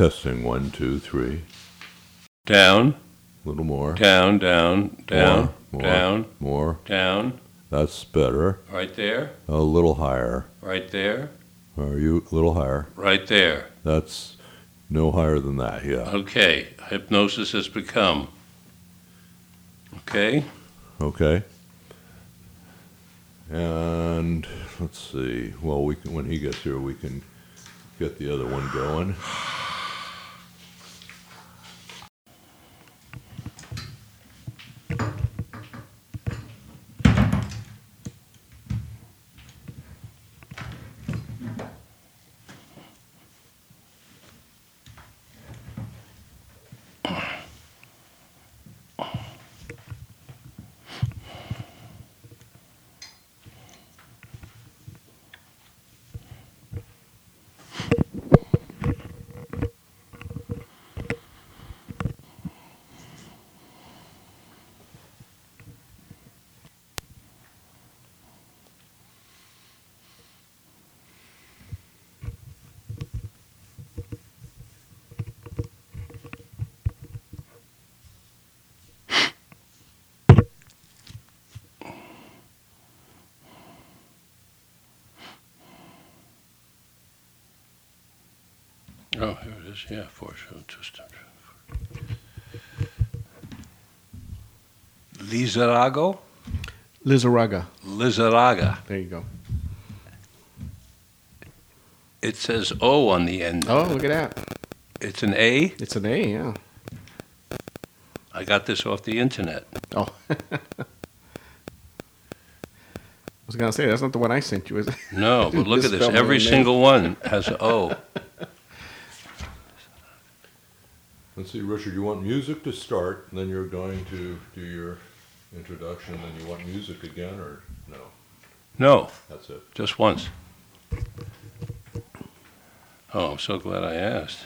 Testing one, two, three. Down, A little more. down, down, down, More, more. down, More. down. That's better. Right there, A little higher. right there, Are you a little higher? right there. That's no higher than that. Yeah. Okay, hypnosis has become. Okay, Okay. And let's see. Well, we can when he gets here, we can get the other one going. oh, here it is, yeah, four, seven, two, step. Lizarago? Lizarraga. Lizarraga. There you go. It says O on the end. Oh, look at that. It's an A. It's an A, yeah. I got this off the internet. Oh. I was gonna say that's not the one I sent you, is it? No, but look at this. Every single one has an O. Let's see, Richard. You want music to start, and then you're going to do your introduction, and then you want music again, or no? No, That's it. just once. Oh, I'm so glad I asked.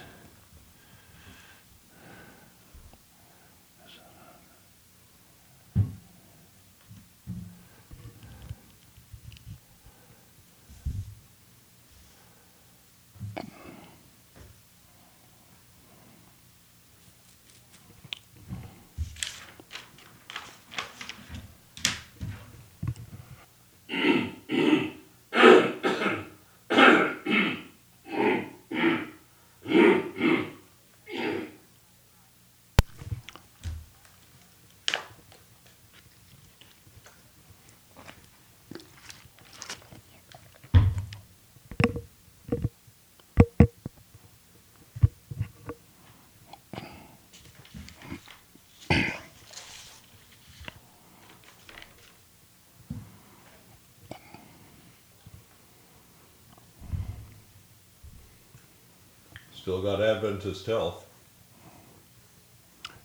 Still got Adventist Health.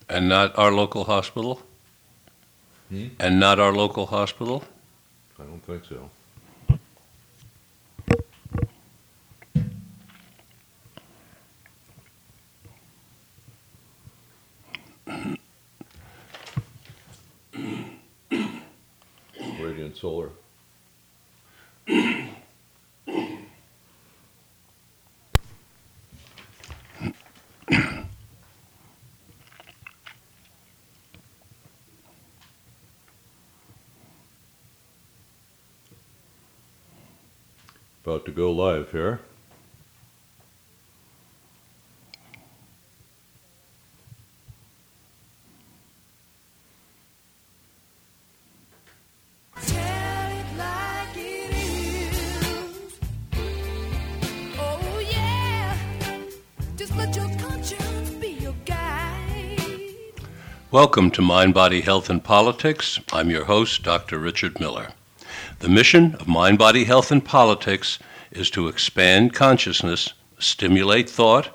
And not our local hospital? Hmm? And not our local hospital? I don't think so. About to go live here. Tell it like it is. Oh yeah. Just let your conscience be your guide. Welcome to Mind, Body, Health, and Politics. I'm your host, Dr. Richard Miller. The mission of Mind, Body, Health, and Politics is to expand consciousness, stimulate thought,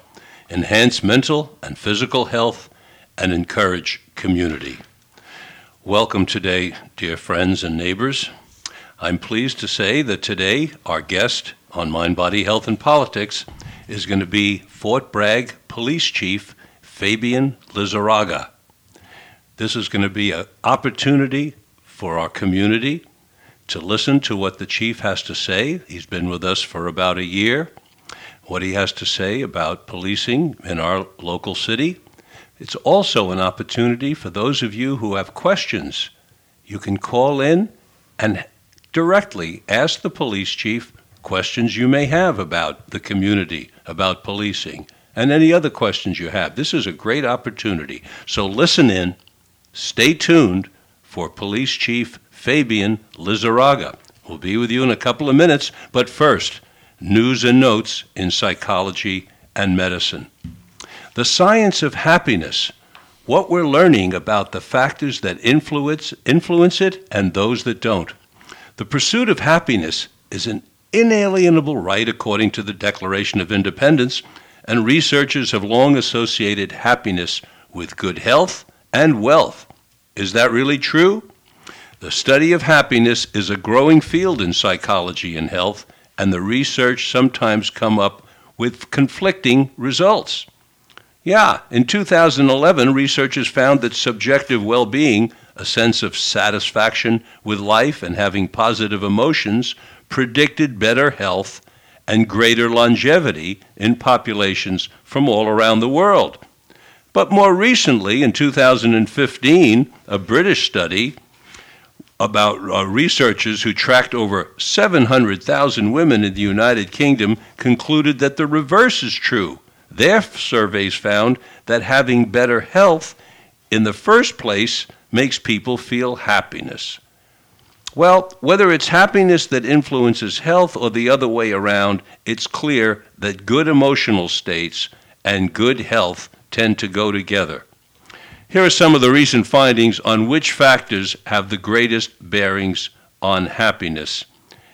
enhance mental and physical health, and encourage community. Welcome today, dear friends and neighbors. I'm pleased to say that today our guest on Mind, Body, Health, and Politics is going to be Fort Bragg Police Chief Fabian Lizarraga. This is going to be an opportunity for our community to listen to what the chief has to say. He's been with us for about a year. what he has to say about policing in our local city. It's also an opportunity for those of you who have questions. You can call in and directly ask the police chief questions you may have about the community, about policing, and any other questions you have. This is a great opportunity. So listen in, stay tuned for Police Chief Fabian Lizarraga. We'll be with you in a couple of minutes, but first, news and notes in psychology and medicine. The science of happiness, what we're learning about the factors that influence, influence it and those that don't. The pursuit of happiness is an inalienable right according to the Declaration of Independence, and researchers have long associated happiness with good health and wealth. Is that really true? The study of happiness is a growing field in psychology and health, and the research sometimes come up with conflicting results. Yeah, in 2011, researchers found that subjective well being, a sense of satisfaction with life and having positive emotions, predicted better health and greater longevity in populations from all around the world. But more recently, in 2015, a British study about uh, researchers who tracked over 700,000 women in the United Kingdom concluded that the reverse is true. Their surveys found that having better health in the first place makes people feel happiness. Well, whether it's happiness that influences health or the other way around, it's clear that good emotional states and good health tend to go together. Here are some of the recent findings on which factors have the greatest bearings on happiness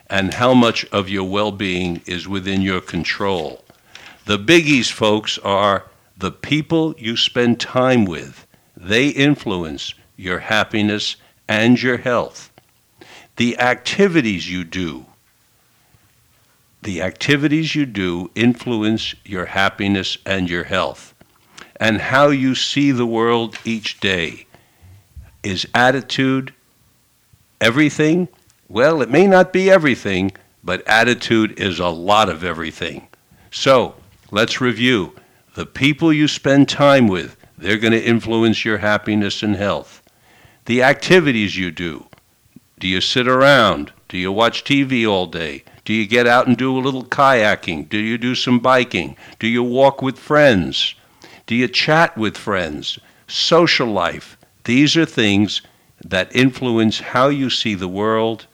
and how much of your well being is within your control. The biggies, folks, are the people you spend time with. They influence your happiness and your health. The activities you do, the activities you do influence your happiness and your health. And how you see the world each day. Is attitude everything? Well, it may not be everything, but attitude is a lot of everything. So, let's review. The people you spend time with, they're going to influence your happiness and health. The activities you do. Do you sit around? Do you watch TV all day? Do you get out and do a little kayaking? Do you do some biking? Do you walk with friends? Do you chat with friends? Social life. These are things that influence how you see the world.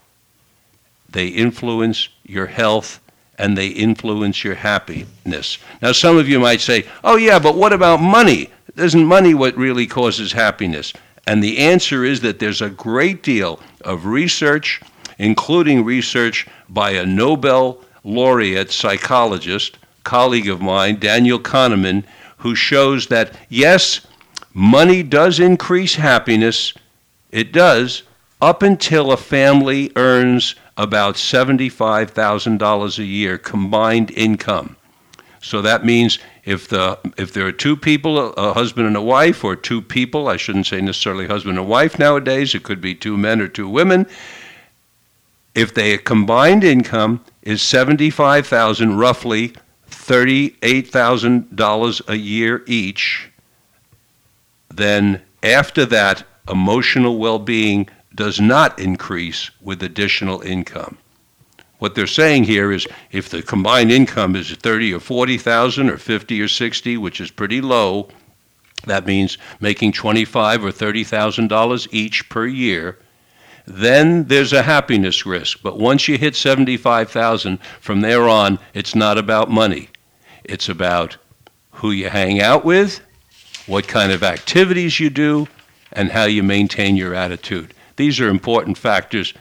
They influence your health and they influence your happiness. Now, some of you might say, oh, yeah, but what about money? Isn't money what really causes happiness? And the answer is that there's a great deal of research, including research by a Nobel laureate psychologist, colleague of mine, Daniel Kahneman, who shows that yes, money does increase happiness. It does, up until a family earns about $75,000 a year combined income. So that means if the if there are two people, a husband and a wife, or two people, I shouldn't say necessarily husband and wife nowadays. It could be two men or two women. If their combined income is seventy-five thousand, roughly $38,000 a year each, then after that, emotional well being does not increase with additional income. What they're saying here is if the combined income is 30 or 40,000 or 50 or 60, which is pretty low, that means making 25 or 30,000 dollars each per year, then there's a happiness risk. But once you hit 75,000, from there on, it's not about money. It's about who you hang out with, what kind of activities you do, and how you maintain your attitude. These are important factors.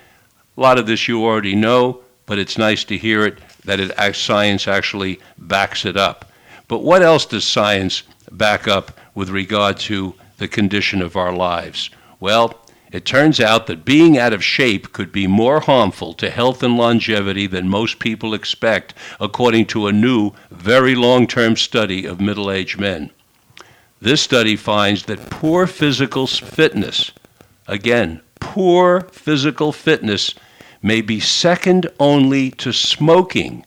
A lot of this you already know, but it's nice to hear it that it, science actually backs it up. But what else does science back up with regard to the condition of our lives? Well, it turns out that being out of shape could be more harmful to health and longevity than most people expect, according to a new, very long term study of middle aged men. This study finds that poor physical fitness, again, poor physical fitness, may be second only to smoking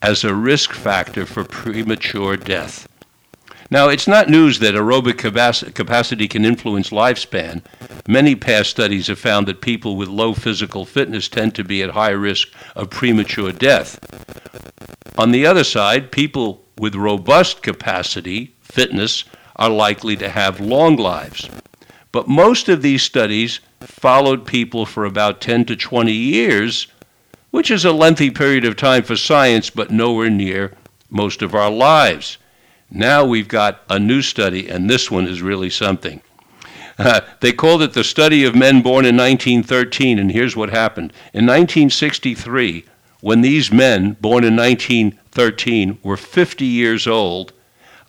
as a risk factor for premature death. Now, it's not news that aerobic capacity can influence lifespan. Many past studies have found that people with low physical fitness tend to be at high risk of premature death. On the other side, people with robust capacity, fitness, are likely to have long lives. But most of these studies followed people for about 10 to 20 years, which is a lengthy period of time for science, but nowhere near most of our lives. Now we've got a new study, and this one is really something. Uh, they called it the study of men born in 1913, and here's what happened. In 1963, when these men, born in 1913, were 50 years old,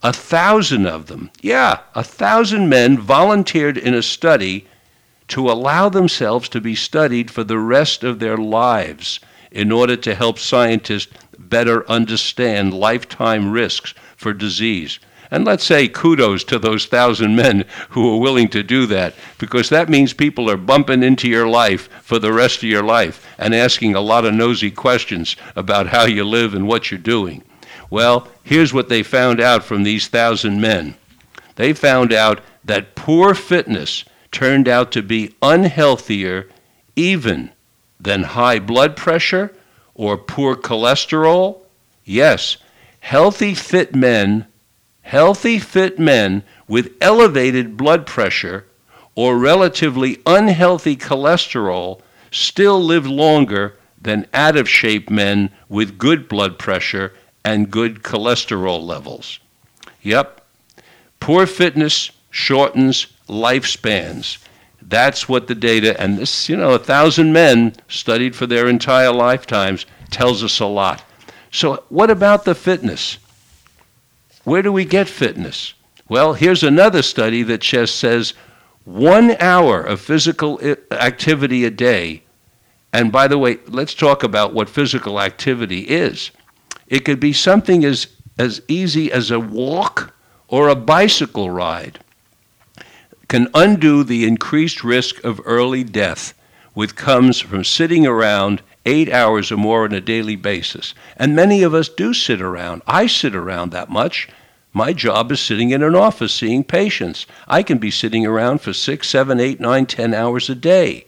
a thousand of them, yeah, a thousand men volunteered in a study to allow themselves to be studied for the rest of their lives in order to help scientists better understand lifetime risks for disease. And let's say kudos to those thousand men who are willing to do that, because that means people are bumping into your life for the rest of your life and asking a lot of nosy questions about how you live and what you're doing. Well, here's what they found out from these thousand men they found out that poor fitness turned out to be unhealthier even than high blood pressure or poor cholesterol. Yes, healthy fit men, healthy fit men with elevated blood pressure or relatively unhealthy cholesterol still live longer than out of shape men with good blood pressure and good cholesterol levels. Yep, poor fitness shortens lifespans. That's what the data, and this, you know, a thousand men studied for their entire lifetimes tells us a lot. So, what about the fitness? Where do we get fitness? Well, here's another study that just says one hour of physical uh, activity a day. And by the way, let's talk about what physical activity is. It could be something as, as easy as a walk or a bicycle ride can undo the increased risk of early death which comes from sitting around eight hours or more on a daily basis. And many of us do sit around. I sit around that much. My job is sitting in an office seeing patients. I can be sitting around for six, seven, eight, nine, ten hours a day.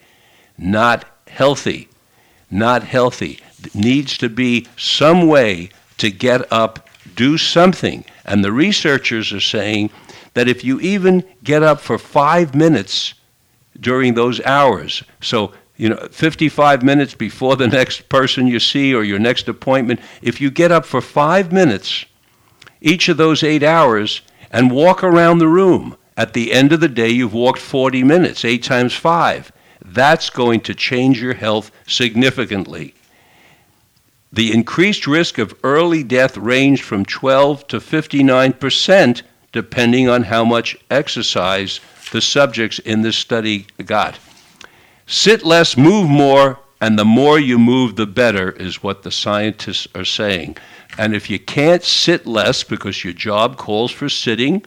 Not healthy. Not healthy. Needs to be some way to get up, do something. And the researchers are saying that if you even get up for five minutes during those hours, so you know 55 minutes before the next person you see or your next appointment, if you get up for five minutes each of those eight hours and walk around the room, at the end of the day you've walked 40 minutes, eight times five. That's going to change your health significantly. The increased risk of early death ranged from 12 to 59 percent depending on how much exercise the subjects in this study got. Sit less, move more, and the more you move, the better, is what the scientists are saying. And if you can't sit less because your job calls for sitting,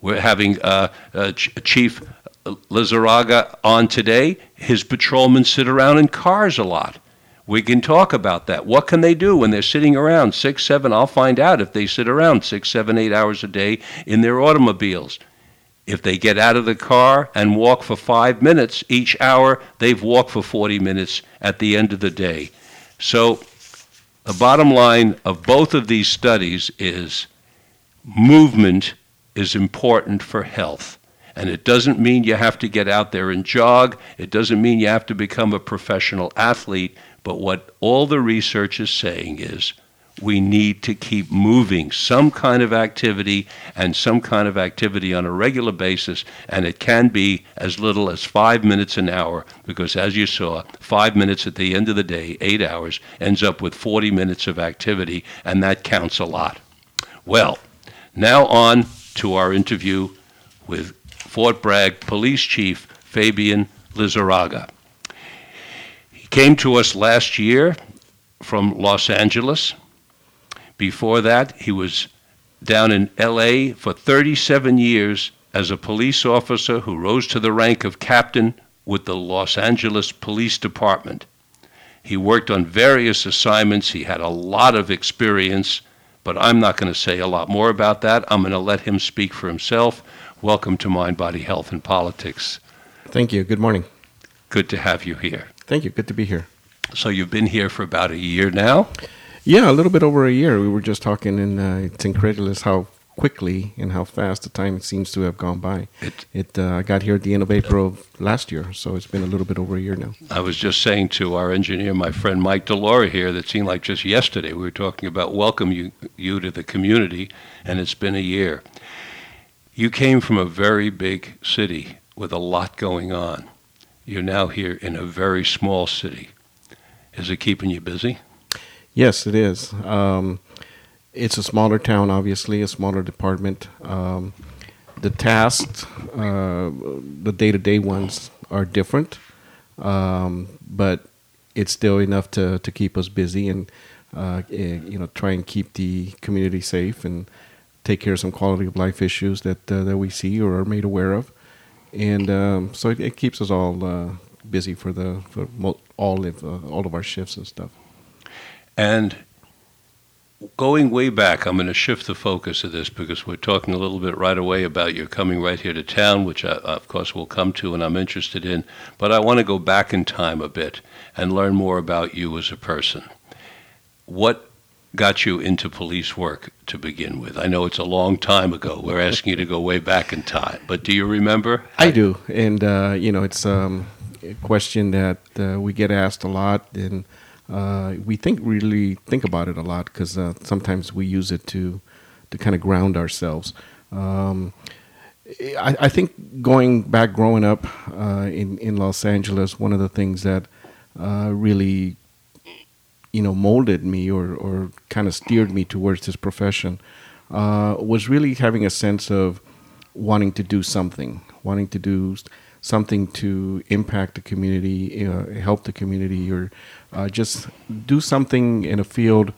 we're having uh, uh, Ch- Chief Lizarraga on today. His patrolmen sit around in cars a lot. We can talk about that. What can they do when they're sitting around six, seven? I'll find out if they sit around six, seven, eight hours a day in their automobiles. If they get out of the car and walk for five minutes each hour, they've walked for 40 minutes at the end of the day. So, the bottom line of both of these studies is movement is important for health. And it doesn't mean you have to get out there and jog. It doesn't mean you have to become a professional athlete. But what all the research is saying is we need to keep moving some kind of activity and some kind of activity on a regular basis, and it can be as little as five minutes an hour, because as you saw, five minutes at the end of the day, eight hours, ends up with 40 minutes of activity, and that counts a lot. Well, now on to our interview with Fort Bragg Police Chief Fabian Lizarraga He came to us last year from Los Angeles. Before that, he was down in LA for 37 years as a police officer who rose to the rank of captain with the Los Angeles Police Department. He worked on various assignments. He had a lot of experience, but I'm not going to say a lot more about that. I'm going to let him speak for himself. Welcome to Mind, Body, Health, and Politics. Thank you. Good morning. Good to have you here. Thank you. Good to be here. So you've been here for about a year now. Yeah, a little bit over a year. We were just talking, and uh, it's incredulous how quickly and how fast the time seems to have gone by. It- It uh, I got here at the end of April of last year, so it's been a little bit over a year now. I was just saying to our engineer, my friend Mike Delora here, that seemed like just yesterday we were talking about welcome you, you to the community, and it's been a year. You came from a very big city with a lot going on. You're now here in a very small city. Is it keeping you busy? Yes, it is. Um, it's a smaller town, obviously, a smaller department. Um, the tasks, uh, the day to day ones, are different, um, but it's still enough to, to keep us busy and uh, eh, you know try and keep the community safe and take care of some quality of life issues that uh, that we see or are made aware of, and um, so it, it keeps us all uh, busy for the for all of uh, all of our shifts and stuff. And going way back, I'm going to shift the focus of this because we're talking a little bit right away about your coming right here to town, which I, of course we'll come to and I'm interested in. But I want to go back in time a bit and learn more about you as a person. What got you into police work to begin with? I know it's a long time ago. We're asking you to go way back in time, but do you remember? I do, and uh, you know, it's um, a question that uh, we get asked a lot, and uh, we think really think about it a lot because uh, sometimes we use it to to kind of ground ourselves. Um, I, I think going back, growing up uh, in in Los Angeles, one of the things that uh, really you know molded me or or kind of steered me towards this profession uh, was really having a sense of wanting to do something, wanting to do something to impact the community, help the community, or uh, just do something in a field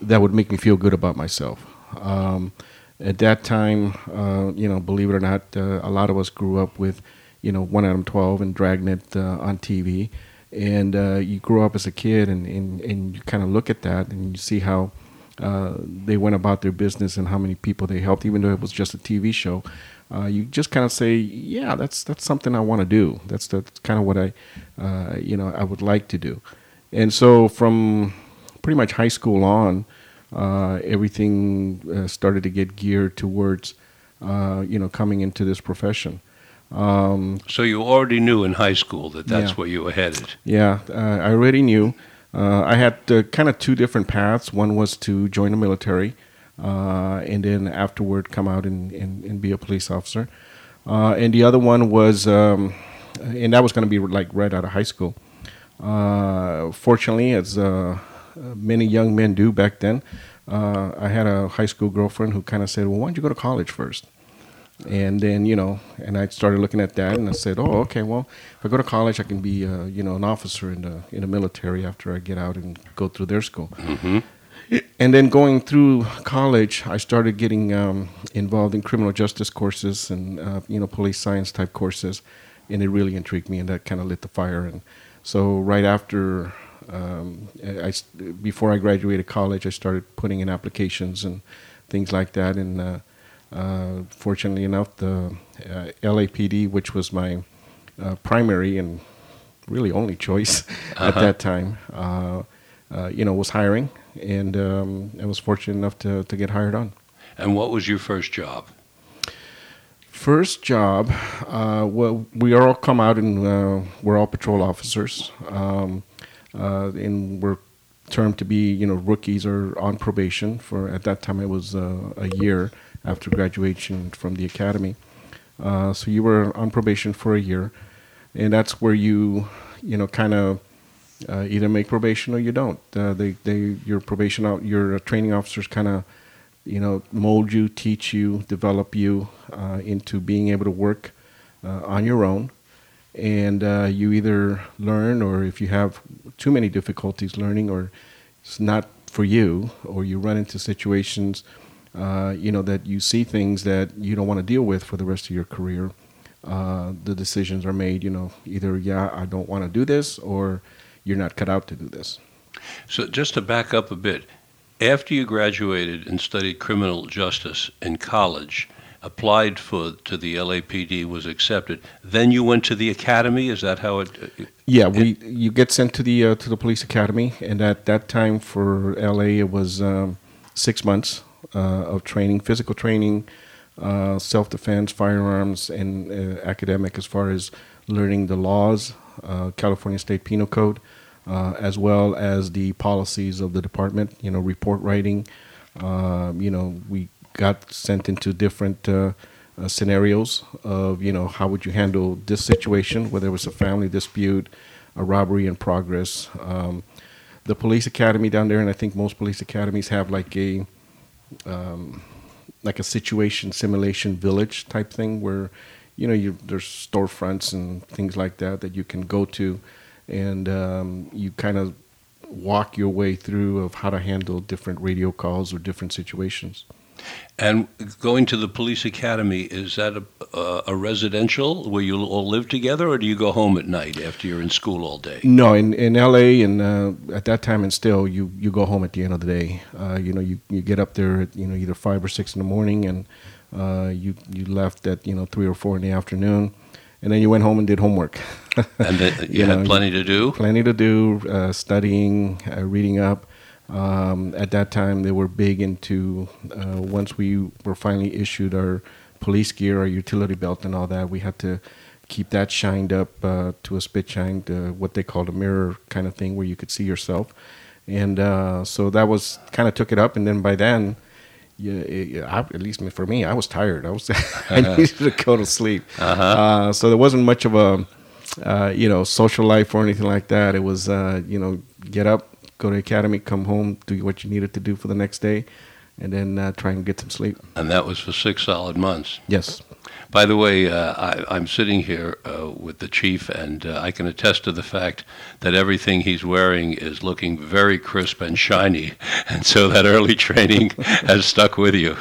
that would make me feel good about myself. Um, at that time, uh, you know, believe it or not, uh, a lot of us grew up with, you know, One Adam Twelve and Dragnet uh, on TV, and uh, you grow up as a kid, and, and, and you kind of look at that, and you see how uh, they went about their business and how many people they helped, even though it was just a TV show. Uh, you just kind of say, yeah, that's that's something I want to do. That's that's kind of what I, uh, you know, I would like to do. And so from pretty much high school on, uh, everything uh, started to get geared towards, uh, you know, coming into this profession. Um, So you already knew in high school that that's Yeah. where you were headed. yeah, uh, I already knew. Uh, I had uh, kind of two different paths. One was to join the military, uh, and then afterward come out and, and, and be a police officer. Uh, and the other one was, um, and that was going to be like right out of high school. Uh, fortunately, as uh, many young men do back then, uh, I had a high school girlfriend who kind of said, "Well, why don't you go to college first? And then you know, and I started looking at that, and I said, "Oh, okay. Well, if I go to college, I can be, uh, you know, an officer in the in the military after I get out and go through their school." hmm And then going through college, I started getting um, involved in criminal justice courses and uh, you know police science type courses, and it really intrigued me, and that kind of lit the fire. And so right after, um, I, before I graduated college, I started putting in applications and things like that. And uh, uh, fortunately enough, the uh, LAPD, which was my uh, primary and really only choice at Uh-huh. that time, uh, uh, you know, was hiring, and um, I was fortunate enough to, to get hired on. And what was your first job? First job, uh, well, we all come out and uh, we're all patrol officers, um, uh, and we're termed to be, you know, rookies or on probation for. At that time, it was uh, a year after graduation from the academy. Uh, so you were on probation for a year, and that's where you, you know, kind of uh, either make probation or you don't. They, they, your probation out, your training officers kind of, you know, mold you, teach you, develop you uh, into being able to work uh, on your own. And uh, you either learn, or if you have too many difficulties learning, or it's not for you, or you run into situations, uh, you know, that you see things that you don't want to deal with for the rest of your career. Uh, the decisions are made, you know, either yeah, I don't want to do this, or you're not cut out to do this. So, just to back up a bit, after you graduated and studied criminal justice in college, applied for to the LAPD, was accepted, then you went to the academy. Is that how it? uh, Yeah, we you get sent to the uh, to the police academy, and at that time for LA, it was um, six months uh, of training, physical training, uh, self defense, firearms, and uh, academic as far as learning the laws, uh, California State Penal Code, uh, as well as the policies of the department. You know, report writing. Um, you know, we got sent into different. Uh, uh, scenarios of you know how would you handle this situation whether it was a family dispute a robbery in progress um, the police academy down there and i think most police academies have like a um, like a situation simulation village type thing where you know you there's storefronts and things like that that you can go to and um, you kind of walk your way through of how to handle different radio calls or different situations And going to the police academy is that a, a, a residential where you all live together, or do you go home at night after you're in school all day? No, in in LA and uh, at that time and still, you you go home at the end of the day. Uh, you know, you, you get up there at you know either five or six in the morning, and uh, you you left at you know three or four in the afternoon, and then you went home and did homework. And that you, You had know, plenty to do. Plenty to do, uh, studying, uh, reading up. Um, at that time, they were big into. Uh, once we were finally issued our police gear, our utility belt, and all that, we had to keep that shined up uh, to a spit shine, what they called a mirror kind of thing, where you could see yourself. And uh, so that was kind of took it up, and then by then, yeah, it, I, at least for me, I was tired. I was I needed to go to sleep. Uh, so there wasn't much of a uh, you know social life or anything like that. It was uh, you know get up, go to academy, come home, do what you needed to do for the next day, and then uh, try and get some sleep. And that was for six solid months. Yes. By the way, uh, I, I'm sitting here uh, with the chief, and uh, I can attest to the fact that everything he's wearing is looking very crisp and shiny, and so that early training has stuck with you.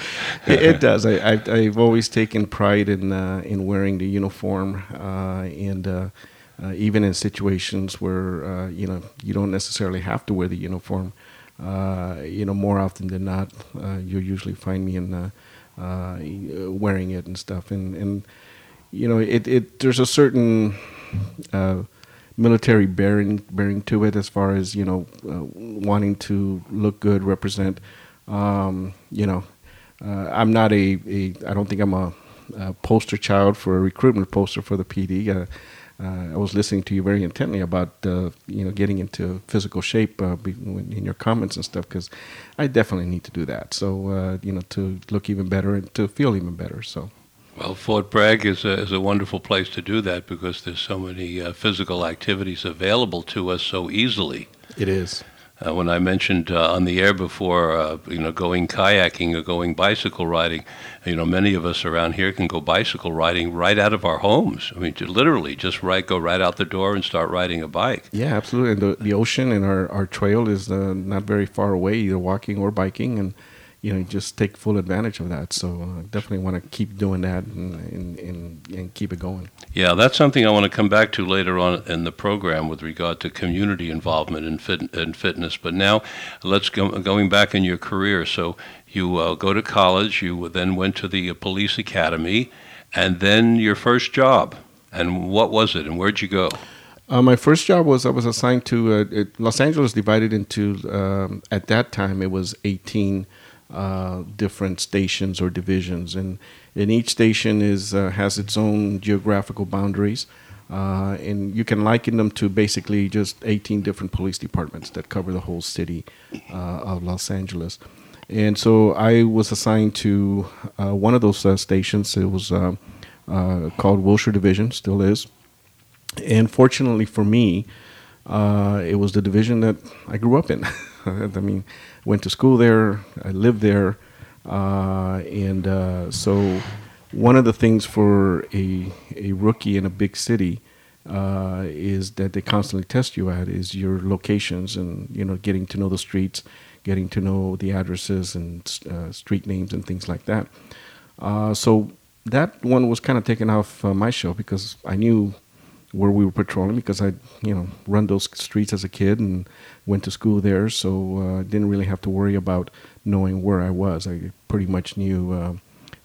it, it does. I, I've always taken pride in uh, in wearing the uniform, uh, and uh, even in situations where you know you don't necessarily have to wear the uniform. You know, more often than not, you'll usually find me in uh, uh, wearing it and stuff. And and you know, it, it there's a certain uh, military bearing bearing to it as far as you know uh, wanting to look good, represent. Um, you know, uh, I'm not a, a I don't think I'm a, a poster child for a recruitment poster for the PD. Uh, I was listening to you very intently about uh, you know getting into physical shape uh, in your comments and stuff because I definitely need to do that. So uh, you know to look even better and to feel even better. So Well, Fort Bragg is a, is a wonderful place to do that because there's so many uh, physical activities available to us so easily. it is. Uh, when I mentioned uh, on the air before, uh, you know, going kayaking or going bicycle riding, you know, many of us around here can go bicycle riding right out of our homes. I mean, literally just right go right out the door and start riding a bike. Yeah, absolutely. And the, the ocean and our, our trail is uh, not very far away, either walking or biking, and you know, just take full advantage of that. So uh, definitely want to keep doing that and, and, and, and keep it going. Yeah, that's something I want to come back to later on in the program with regard to community involvement in, fit, in fitness. But now, let's go going back in your career. So you uh, go to college, you then went to the uh, police academy, and then your first job. And what was it, and where'd you go? Uh, my first job was I was assigned to uh, Los Angeles, divided into um, at that time it was 18 uh, different stations or divisions, and and each station is uh, has its own geographical boundaries, uh, and you can liken them to basically just 18 different police departments that cover the whole city uh, of Los Angeles. And so I was assigned to uh, one of those uh, stations. It was called Wilshire Division, still is. And fortunately for me, it was the division that I grew up in. I mean, went to school there, I lived there, uh, and uh, so one of the things for a a rookie in a big city uh, is that they constantly test you at is your locations and you know getting to know the streets, getting to know the addresses and street names and things like that. So that one was kind of taken off uh, my show because I knew where we were patrolling because I, you know, run those streets as a kid and went to school there, so uh, didn't really have to worry about knowing where I was. I pretty much knew uh,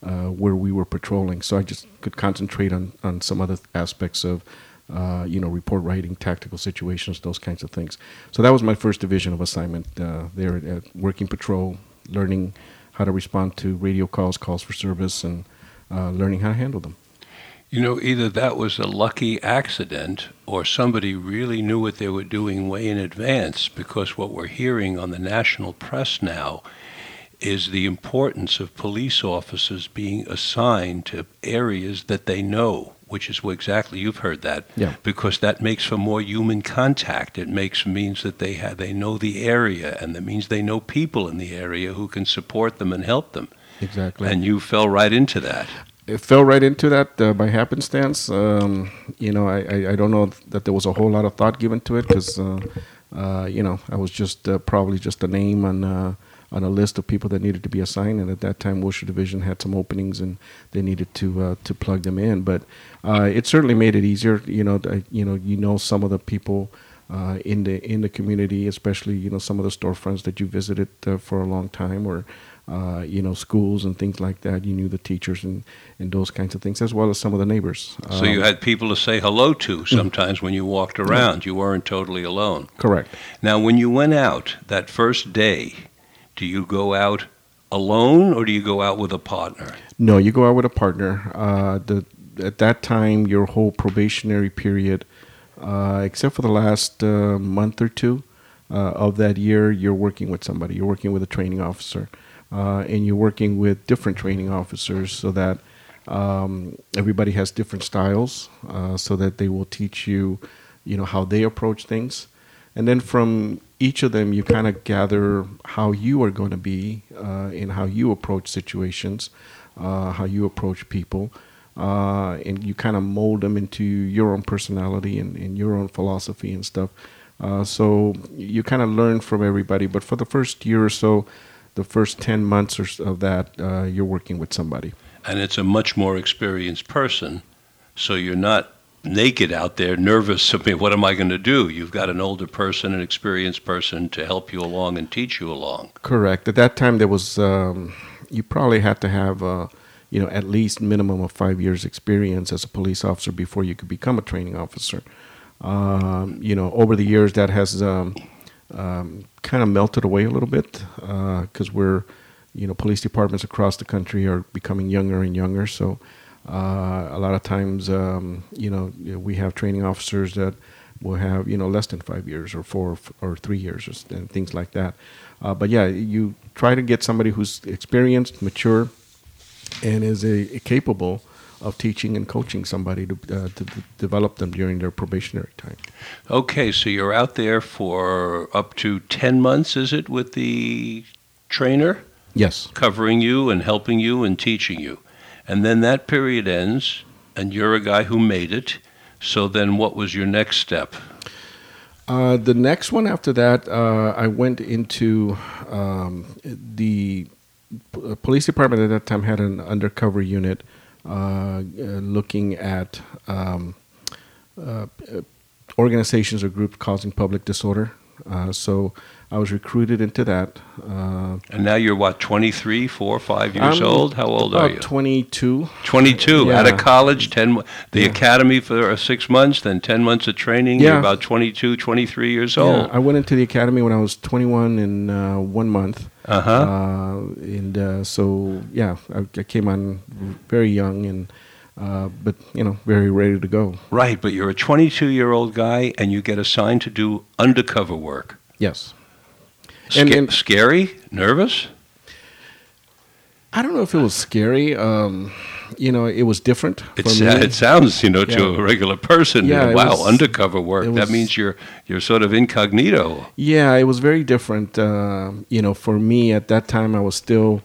uh, where we were patrolling, so I just could concentrate on on some other aspects of. Uh, you know, report writing, tactical situations, those kinds of things. So that was my first division of assignment uh, there at working patrol, learning how to respond to radio calls, calls for service, and uh, learning how to handle them. You know, either that was a lucky accident or somebody really knew what they were doing way in advance because what we're hearing on the national press now is the importance of police officers being assigned to areas that they know, which is what exactly you've heard that. Yeah. Because that makes for more human contact. It makes means that they have they know the area and that means they know people in the area who can support them and help them. Exactly. And you fell right into that. It fell right into that uh, by happenstance. Um, you know, I, I, I don't know that there was a whole lot of thought given to it because, uh, uh, you know, I was just uh, probably just a name on uh, on a list of people that needed to be assigned, and at that time, Wilshire Division had some openings, and they needed to uh, to plug them in. But uh, it certainly made it easier. You know, I, you know, you know some of the people. In the in the community, especially you know some of the storefronts that you visited for a long time, or uh, you know schools and things like that. You knew the teachers and, and those kinds of things, as well as some of the neighbors. So you Um, had people to say hello to sometimes when you walked around. You weren't totally alone. correct. Now, when you went out that first day, do you go out alone or do you go out with a partner? No, you go out with a partner. Uh, the at that time, your whole probationary period, uh, except for the last uh, month or two uh, of that year, you're working with somebody. You're working with a training officer, uh, and you're working with different training officers so that um, everybody has different styles, uh, so that they will teach you, you know, how they approach things, and then from each of them, you kind of gather how you are going to be uh, and how you approach situations, uh, how you approach people, uh, and you kind of mold them into your own personality and, and your own philosophy and stuff. Uh, so you kind of learn from everybody. But for the first year or so, the first 10 months or so of that, uh, you're working with somebody. And it's a much more experienced person, so you're not naked out there nervous. I mean, what am I going to do? You've got an older person, an experienced person to help you along and teach you along. Correct. At that time, there was um, you probably had to have uh, you know at least minimum of five years experience as a police officer before you could become a training officer. Um, you know, over the years, that has um, um, kind of melted away a little bit because we're you know police departments across the country are becoming younger and younger. So uh, a lot of times, um, you know, we have training officers that will have you know less than five years or four or three years and things like that. Uh, but yeah, you try to get somebody who's experienced, mature, and is a, capable of teaching and coaching somebody to, uh, to d- develop them during their probationary time. Okay, so you're out there for up to 10 months, is it, with the trainer? Yes. covering you and helping you and teaching you. And then that period ends, and you're a guy who made it. So then, what was your next step? Uh, the next one after that, uh, I went into um, the uh, police department at that time had an undercover unit looking at um, uh, uh, organizations or groups causing public disorder. Uh, so I was recruited into that. Uh, And now you're what, 23, 4, 5 years I'm old? How old are you? 22. 22, out Yeah. of college, 10, the Yeah. academy for uh, six months, then 10 months of training. You're Yeah. about 22, 23 years Yeah, old. I went into the academy when I was 21 in uh, one month. Uh huh. Uh, and uh, so, yeah, I, I came on very young and, uh, but, you know, very ready to go. Right, but you're a 22 year old guy and you get assigned to do undercover work. Yes. And- and- scary? Nervous? I don't know if it was scary. Um, you know, it was different for It's, me. uh, it sounds, you know, to a regular person, Yeah, wow, was- undercover work. it that means you're you're sort of incognito. Yeah, it was very different. Uh, you know, for me at that time, I was still,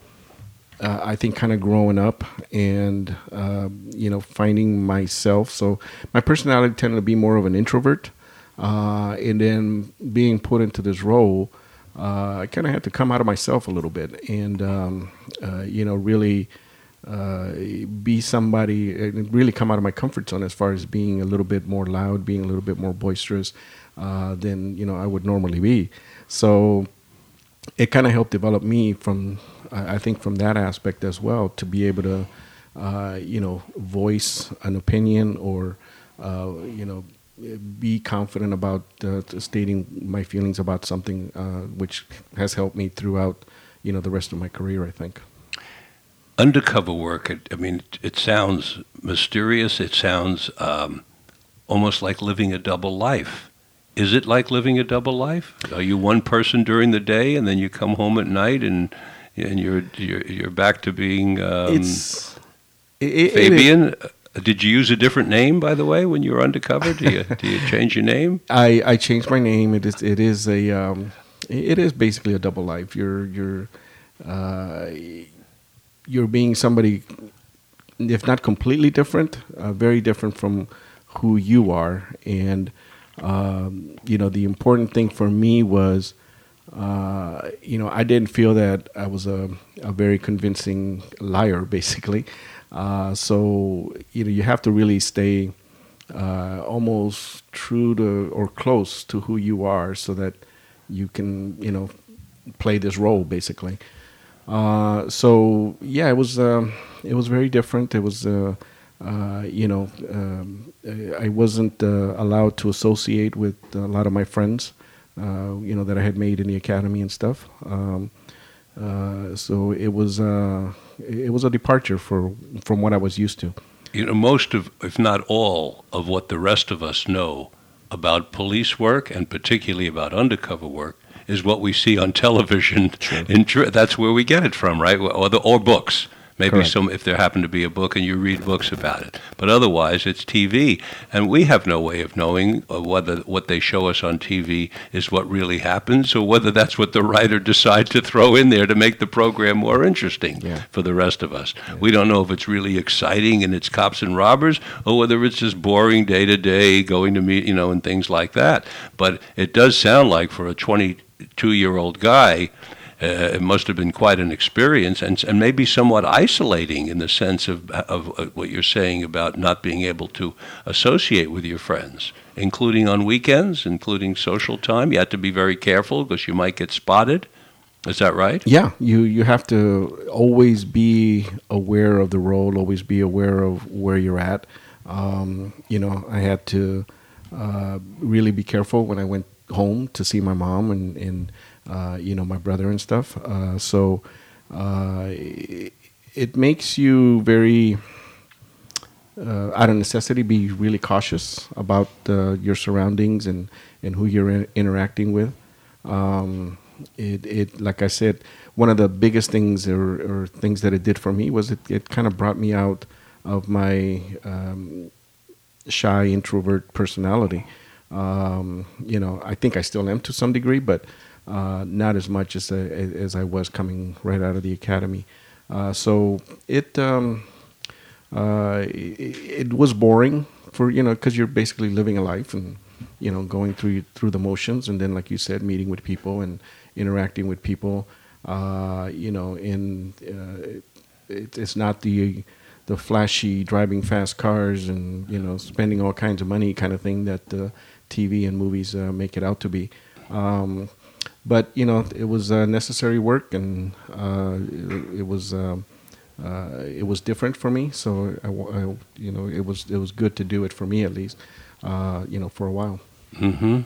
uh, I think, kind of growing up and, uh, you know, finding myself. So my personality tended to be more of an introvert. Uh, and then being put into this role, uh, I kind of had to come out of myself a little bit and, um, uh, you know, really uh, be somebody and really come out of my comfort zone as far as being a little bit more loud, being a little bit more boisterous uh, than you know I would normally be. So it kind of helped develop me from I I think from that aspect as well to be able to uh, you know voice an opinion or uh, you know be confident about uh, stating my feelings about something, uh, which has helped me throughout you know the rest of my career. I think. Undercover work. It, I mean, it, it sounds mysterious. It sounds um, almost like living a double life. Is it like living a double life? Are you one person during the day, and then you come home at night, and and you're you're, you're back to being um, it's it, it- it- Fabian? Did you use a different name, by the way, when you were undercover? Do you do you change your name? I, I changed my name. It is it is a um, it is basically a double life. You're you're uh, you're being somebody, if not completely different, uh, very different from who you are. And um, you know, the important thing for me was, uh, you know, I didn't feel that I was a a very convincing liar, basically. Uh, so you know, you have to really stay uh, almost true to or close to who you are so that you can you know play this role basically. Uh, so yeah it was um, it was very different. It was uh, uh, you know um, I wasn't uh, allowed to associate with a lot of my friends you know that I had made in the academy and stuff. Um, so it was it was a departure for from what I was used to You know, most of, if not all, of what the rest of us know about police work and particularly about undercover work is what we see on television. In tr- that's where we get it from, right? Or the or books. Maybe Correct. some if there happened to be a book and you read books about it. But otherwise, it's TV, and we have no way of knowing uh, whether what they show us on TV is what really happens, or whether that's what the writer decides to throw in there to make the program more interesting Yeah. for the rest of us. We don't know if it's really exciting and it's cops and robbers, or whether it's just boring day to day, going to meet, you know, and things like that. But it does sound like for a 22 year old guy, uh, it must have been quite an experience and, and maybe somewhat isolating in the sense of, of uh, what you're saying about not being able to associate with your friends, including on weekends, including social time. You had to be very careful because you might get spotted. Is that right? Yeah, you you have to always be aware of the role, always be aware of where you're at. Um, you know, I had to uh, really be careful when I went home to see my mom and and you know my brother and stuff. Uh, so uh, it, it makes you very uh, out of necessity be really cautious about uh, your surroundings and and who you're in, interacting with. Um, it, it like I said, one of the biggest things or, or things that it did for me was it, it kind of brought me out of my um, shy introvert personality. Um, you know, I think I still am to some degree, but uh, not as much as I, as I was coming right out of the academy. Uh, so it um, uh, it, it was boring for you know because you're basically living a life and you know going through through the motions and then like you said meeting with people and interacting with people uh, you know and uh, it, it's not the the flashy driving fast cars and you know spending all kinds of money kind of thing that uh, TV and movies uh, make it out to be um, but you know it was uh, necessary work and uh, it, it was um, uh, it was different for me. So I, I- you know, it was it was good to do it for me at least. Uh, you know, for a while. hmm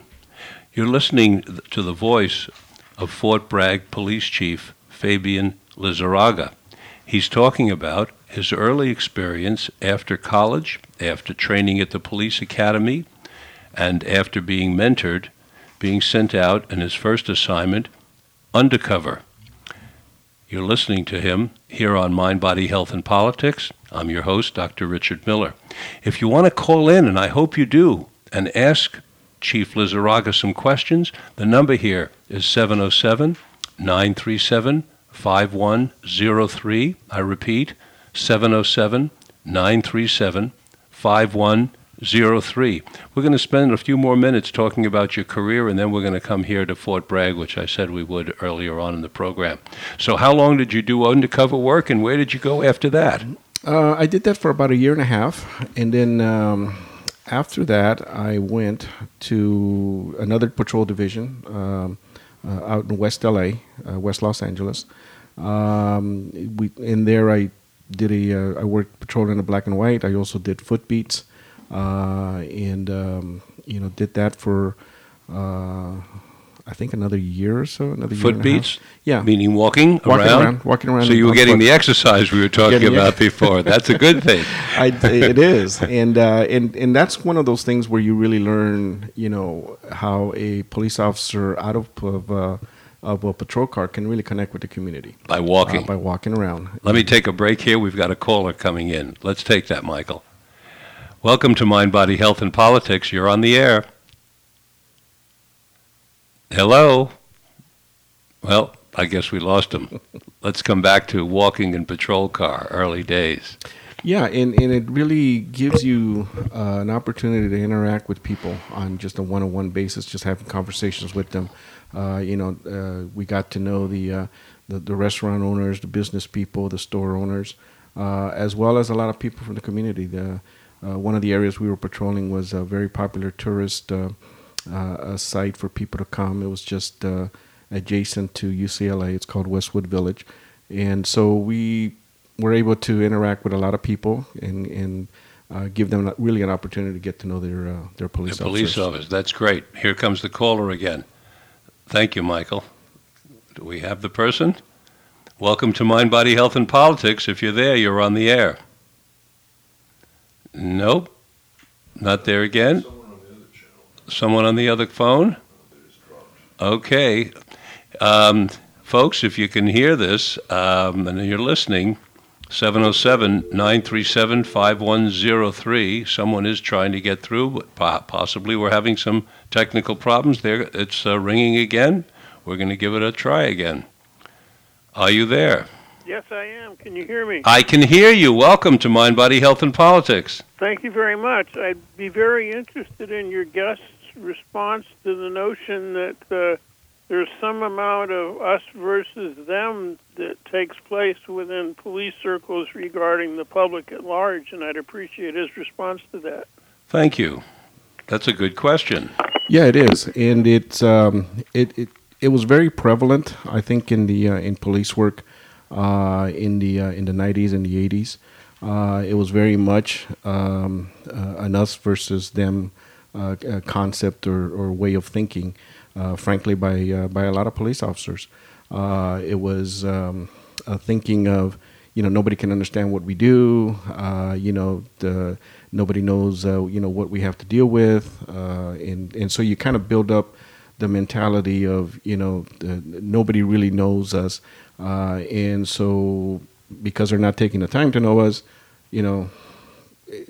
You're listening to the voice of Fort Bragg Police Chief Fabian Lizarraga. He's talking about his early experience after college, after training at the police academy, and after being mentored, being sent out in his first assignment undercover. You're listening to him here on Mind, Body, Health, and Politics. I'm your host, Dr. Richard Miller. If you want to call in, and I hope you do, and ask Chief Lizarraga some questions, the number here is 707 937 5103. I repeat, 707 937 5103. We're going to spend a few more minutes talking about your career, and then we're going to come here to Fort Bragg, which I said we would earlier on in the program. So, how long did you do undercover work, and where did you go after that? Uh, I did that for about a year and a half, and then um, after that, I went to another patrol division um, uh, out in West LA, uh, West Los Angeles. Um, we in there, I did a uh, I worked patrolling in the black and white. I also did foot beats, and um, you know did that for uh, I think another year or so. Another year Foot beats? Yeah, Meaning walking, walking around? around, walking around. So you were getting foot. the exercise we were talking about before. That's a good thing. I, it is, and uh, and and that's one of those things where you really learn, you know, how a police officer out of of, uh, of a patrol car can really connect with the community By uh, walking. by walking around. Let me take a break here. We've got a caller coming in. Let's take that, Michael. Welcome to Mind, Body, Health, and Politics. You're on the air. Hello. Well, I guess we lost him. Let's come back to walking in patrol car, early days. Yeah, and, and it really gives you uh, an opportunity to interact with people on just a one-on-one basis, just having conversations with them. Uh, you know, uh, we got to know the, uh, the the restaurant owners, the business people, the store owners, uh, as well as a lot of people from the community. The one of the areas we were patrolling was a very popular tourist uh, uh, site for people to come. It was just uh, adjacent to UCLA. It's called Westwood Village, and so we were able to interact with a lot of people and and uh, give them really an opportunity to get to know their uh, their police the police officers. office. That's great. Here comes the caller again. Thank you, Michael. Do we have the person? Welcome to Mind, Body, Health, and Politics. If you're there, you're on the air. Nope. Not there again. Someone on the other phone? Okay. Um, folks, if you can hear this um, and you're listening, 707 937 5103. Someone is trying to get through, possibly we're having some technical problems there. It's uh, ringing again. We're going to give it a try again. Are you there? Yes, I am. Can you hear me? I can hear you. Welcome to Mind, Body, Health, and Politics. Thank you very much. I'd be very interested in your guest's response to the notion that uh, there's some amount of us versus them that takes place within police circles regarding the public at large, and I'd appreciate his response to that. Thank you. That's a good question. Yeah, it is, and it's um, it, it it was very prevalent. I think in the uh, in police work uh, in the uh, in the nineties and the eighties. Uh, it was very much um, uh, an us versus them uh, uh, concept or, or way of thinking. Frankly, by by a lot of police officers, it was um, a thinking of you know nobody can understand what we do. You know the nobody knows you know what we have to deal with, and and so you kind of build up the mentality of you know the, nobody really knows us, uh, and so because they're not taking the time to know us, you know,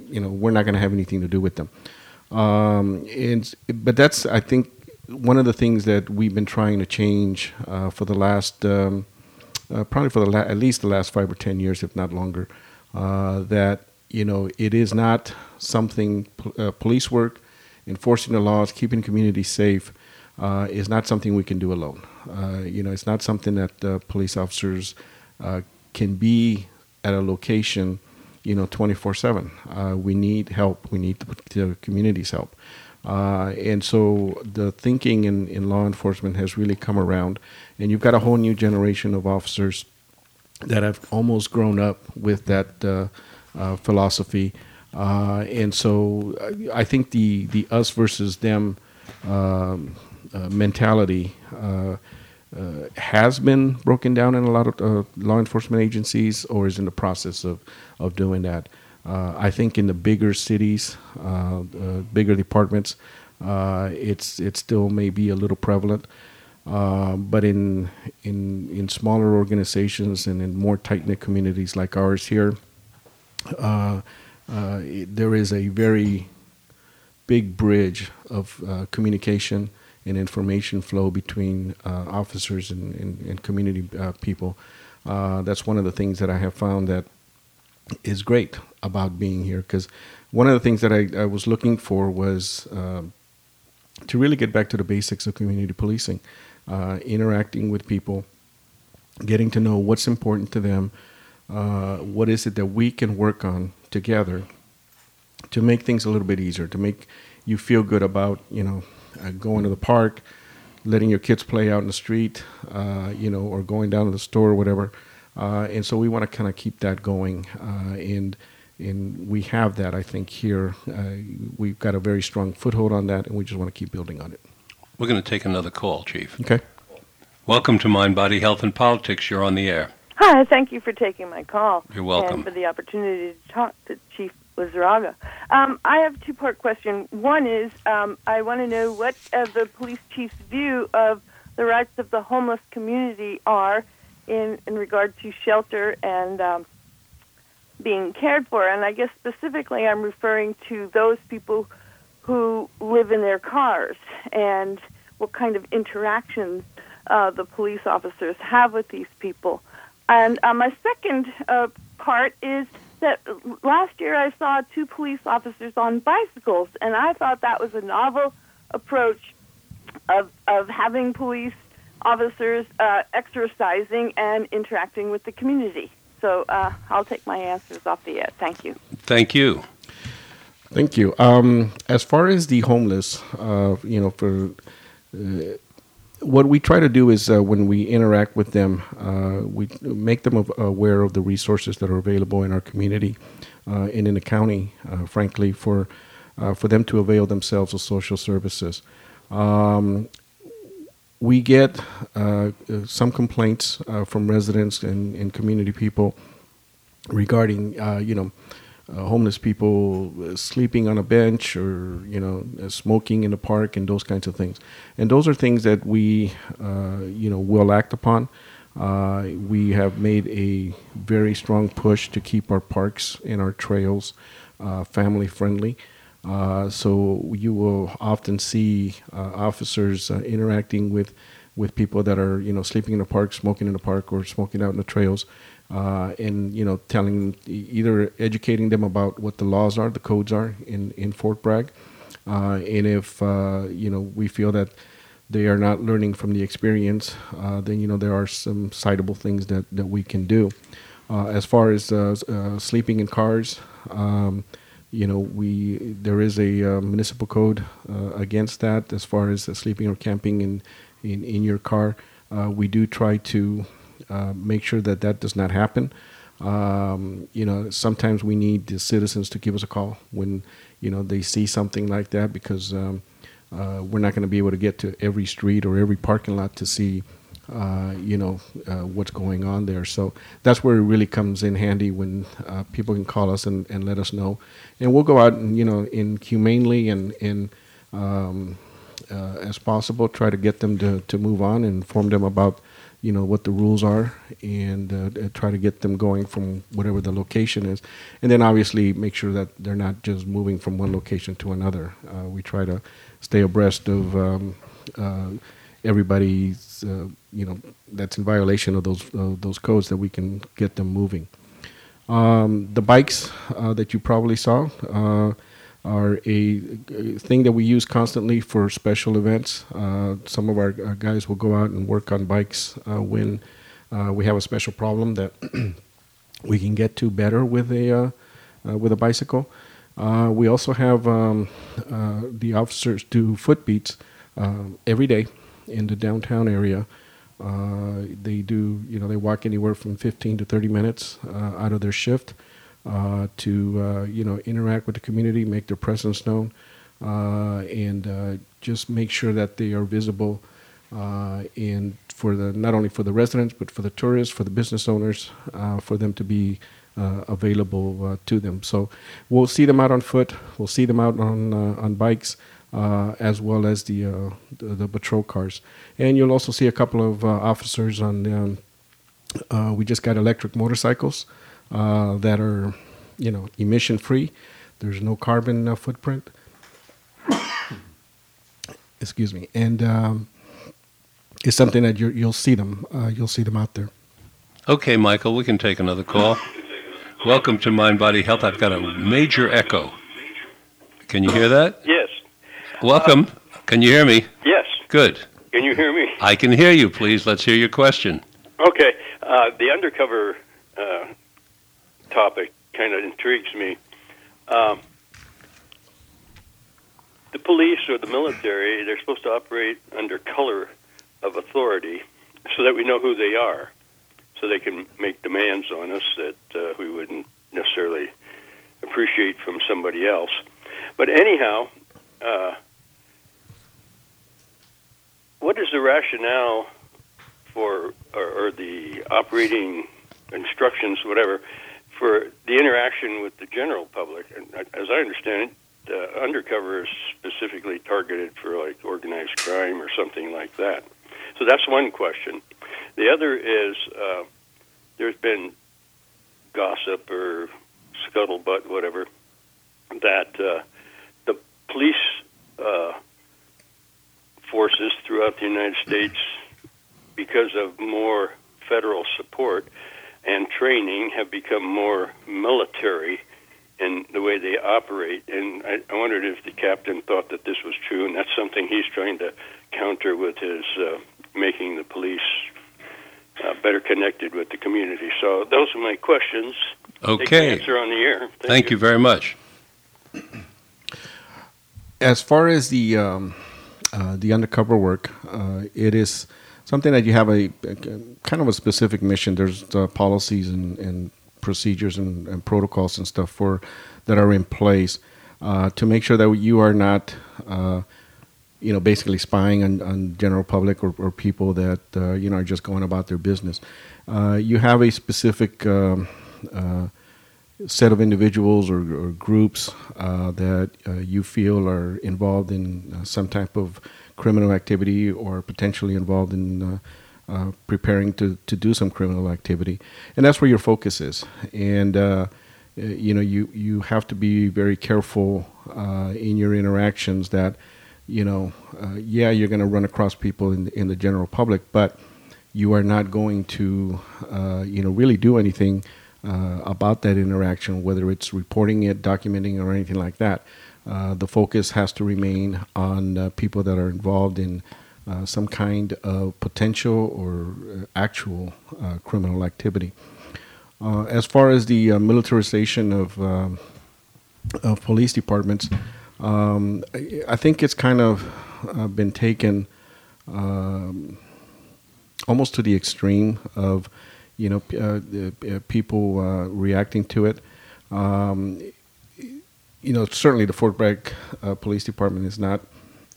you know we're not going to have anything to do with them. Um, and but that's I think one of the things that we've been trying to change uh, for the last um, uh, probably for the la- at least the last five or ten years, if not longer. Uh, that you know it is not something uh, police work, enforcing the laws, keeping communities safe. Uh, is not something we can do alone. Uh, you know, it's not something that uh, police officers uh, can be at a location, you know, 24/7. Uh, we need help. We need the, community's help. Uh, and so the thinking in, in law enforcement has really come around, and you've got a whole new generation of officers that have almost grown up with that philosophy. And so I- think the, the us versus them um, mentality has been broken down in a lot of uh, law enforcement agencies or is in the process of, of doing that. Uh, I think in the bigger cities, uh, uh, bigger departments, uh, it's it still may be a little prevalent. Uh, but in in in smaller organizations and in more tight knit communities like ours here, uh, uh, it- there is a very big bridge of uh, communication and information flow between uh, officers and, and, and community uh, people. Uh, that's one of the things that I have found that is great about being here because one of the things that I, I was looking for was um, to really get back to the basics of community policing, uh, interacting with people, getting to know what's important to them, uh, what is it that we can work on together to make things a little bit easier, to make you feel good about, you know, uh, going to the park, letting your kids play out in the street, uh, you know, or going down to the store or whatever. Uh, and so we want to kind of keep that going. Uh, and and we have that, I think, here. Uh, we've got a very strong foothold on that, and we just want to keep building on it. We're going to take another call, Chief. Okay. Welcome to Mind, Body, Health, and Politics. You're on the air. Hi, thank you for taking my call. You're welcome. And for the opportunity to talk to Chief Lizarraga. Um, I have two part question. One is um, I want to know what uh, the police chief's view of the rights of the homeless community are in, in regard to shelter and um, being cared for. And I guess specifically I'm referring to those people who live in their cars and what kind of interactions uh, the police officers have with these people. And uh, my second uh, part is that last year I saw two police officers on bicycles, and I thought that was a novel approach of of having police officers uh, exercising and interacting with the community. So uh, I'll take my answers off the air. Thank you. Thank you. Thank you. Um, as far as the homeless, uh, you know, for uh, what we try to do is uh, when we interact with them, uh, we make them aware of the resources that are available in our community uh, and in the county, uh, frankly, for uh, for them to avail themselves of social services. Um, we get uh, some complaints from residents and, and community people regarding, you know, uh, homeless people uh, sleeping on a bench or you know uh, smoking in the park and those kinds of things. And those are things that we uh, you know will act upon. Uh, we have made a very strong push to keep our parks and our trails family friendly so you will often see officers interacting with with people that are you know sleeping in the park smoking in the park or smoking out in the trails uh, and you know telling either educating them about what the laws are, the codes are in in Fort Bragg, uh, and if uh, you know we feel that they are not learning from the experience, uh, then you know there are some citable things that that we can do. Uh, as far as uh, sleeping in cars. Um, you know, we there is a municipal code against that as far as sleeping or camping in in, in your car. We do try to uh, make sure that that does not happen. Um, you know, sometimes we need the citizens to give us a call when you know they see something like that because um, uh, we're not going to be able to get to every street or every parking lot to see uh, you know uh, what's going on there. So that's where it really comes in handy when uh, people can call us and, and let us know, and we'll go out and you know in humanely and and um, uh, as possible try to get them to, to move on and inform them about you know what the rules are and uh, uh, try to get them going from whatever the location is. And then obviously make sure that they're not just moving from one location to another. Uh, we try to stay abreast of um, uh, everybody's uh, you know that's in violation of those those codes that we can get them moving. Um, the bikes uh, that you probably saw are a, thing that we use constantly for special events. Uh, some of our, our guys will go out and work on bikes uh, when uh, we have a special problem that we can get to better with a uh, uh, with a bicycle. Uh, we also have um, uh, the officers do foot beats um, every day in the downtown area. Uh, they do, you know, they walk anywhere from 15 to 30 minutes uh, out of their shift uh, to, uh, you know, interact with the community, make their presence known, uh, and uh, just make sure that they are visible and for the not only for the residents but for the tourists, for the business owners, for them to be uh, available uh, to them. So we'll see them out on foot. We'll see them out on uh, on bikes. As well as the, the the patrol cars, and you'll also see a couple of officers on. Um, we just got electric motorcycles uh, that are, you know, emission free. There's no carbon uh, footprint. Excuse me, and um, it's something that you're, you'll see them. Uh, you'll see them out there. Okay, Michael, we can take another call. Welcome to Mind Body Health. I've got a major echo. Can you hear that? Yes. Welcome. Can you hear me? Yes. Good. Can you hear me? I can hear you. Please, let's hear your question. Okay. Uh, the undercover uh, topic kind of intrigues me. Um, the police or the military, they're supposed to operate under color of authority so that we know who they are, so they can make demands on us that uh, we wouldn't necessarily appreciate from somebody else. But anyhow, uh, what is the rationale for, or, or the operating instructions, whatever, for the interaction with the general public? And as I understand it, uh, undercover is specifically targeted for like organized crime or something like that. So that's one question. The other is uh, there's been gossip or scuttlebutt, whatever, that uh, the police uh, forces throughout the United States, because of more federal support and training, have become more military in the way they operate. And I, I wondered if the captain thought that this was true, and that's something he's trying to counter with his uh, making the police uh, better connected with the community. So those are my questions. Okay. answer on the air. Thank, Thank you very much. As far as the um, uh, the undercover work, uh, it is something that you have a, a kind of a specific mission. There's uh, policies and, and procedures and, and protocols and stuff for that are in place uh, to make sure that you are not, uh, you know, basically spying on, on general public or, or people that uh, you know are just going about their business. Uh, you have a specific. Um, set of individuals or, or groups that you feel are involved in some type of criminal activity or potentially involved in uh, uh, preparing to, to do some criminal activity. And that's where your focus is. And, uh, uh, you know, you, you have to be very careful uh, in your interactions that, you know, yeah, you're going to run across people in, in the general public, but you are not going to, you know, really do anything about that interaction, whether it's reporting it, documenting, or anything like that. Uh, the focus has to remain on uh, people that are involved in uh, some kind of potential or actual criminal activity. As far as the militarization of, um, of police departments, um, I, think it's kind of been taken um, almost to the extreme of you know, uh, uh, people uh, reacting to it. Um, you know, certainly the Fort Bragg uh, Police Department is not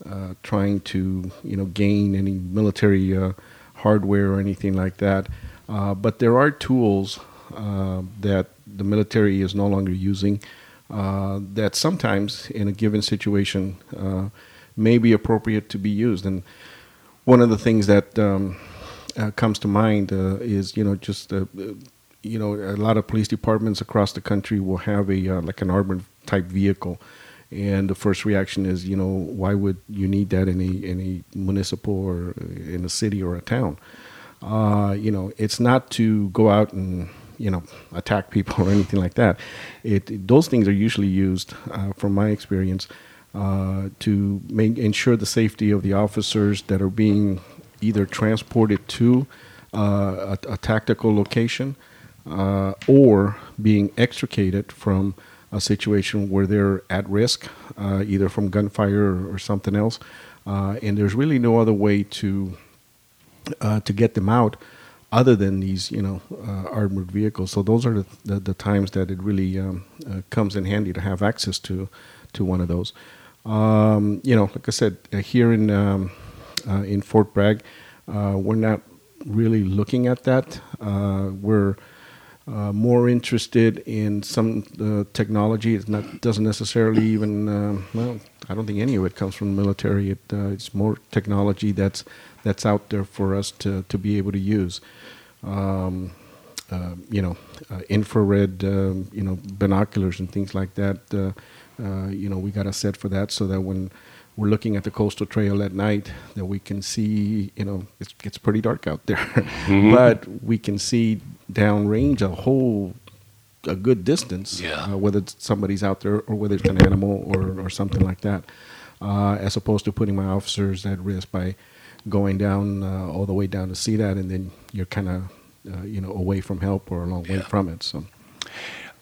uh, trying to, you know, gain any military uh, hardware or anything like that. Uh, but there are tools uh, that the military is no longer using uh, that sometimes, in a given situation, may be appropriate to be used. And one of the things that um, comes to mind is you know just you know a lot of police departments across the country will have a like an armored type vehicle. And the first reaction is you know why would you need that in a in a municipal or in a city or a town? Uh, you know it's not to go out and you know attack people or anything like that. It, those things are usually used uh, from my experience uh, to make ensure the safety of the officers that are being either transported to uh, a, a tactical location uh, or being extricated from a situation where they're at risk, uh, either from gunfire or, or something else. Uh, and there's really no other way to uh, to get them out other than these, you know, uh, armored vehicles. So those are the, the, the times that it really um, uh, comes in handy to have access to to one of those. Um, you know, like I said, uh, here in um, in Fort Bragg, we're not really looking at that. We're uh, more interested in some uh, technology. It not doesn't necessarily even um well. I don't think any of it comes from the military. It, uh, it's more technology that's that's out there for us to, to be able to use. Um, uh, you know, uh, infrared, um, you know, binoculars and things like that. Uh, uh, you know, we got a set for that so that when we're looking at the coastal trail at night, that we can see, you know, it gets pretty dark out there, but we can see downrange a whole a good distance, Yeah. uh, whether it's somebody's out there or whether it's an animal or, or something like that, uh, as opposed to putting my officers at risk by going down uh, all the way down to see that, and then you're kind of uh, you know away from help or a long way Yeah. from it. So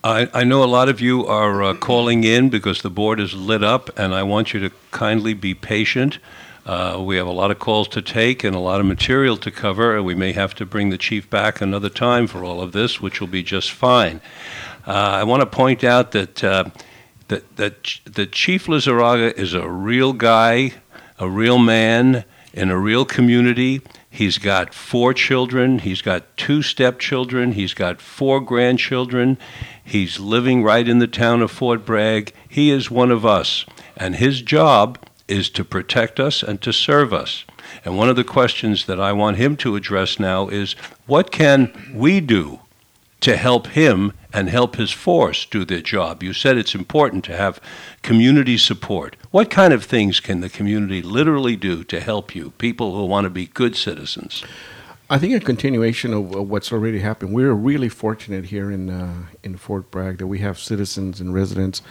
I, I know a lot of you are uh, calling in because the board is lit up, and I want you to kindly be patient. Uh, we have a lot of calls to take and a lot of material to cover, and we may have to bring the chief back another time for all of this, which will be just fine. Uh, I want to point out that uh, that that that Chief Lizarraga is a real guy, a real man in a real community. He's got four children. He's got two stepchildren. He's got four grandchildren. He's living right in the town of Fort Bragg. He is one of us, and his job is to protect us and to serve us. And one of the questions that I want him to address now is what can we do to help him and help his force do their job? You said it's important to have community support. What kind of things can the community literally do to help you, people who want to be good citizens? I think a continuation of, what's already happened. We're really fortunate here in uh, in Fort Bragg that we have citizens and residents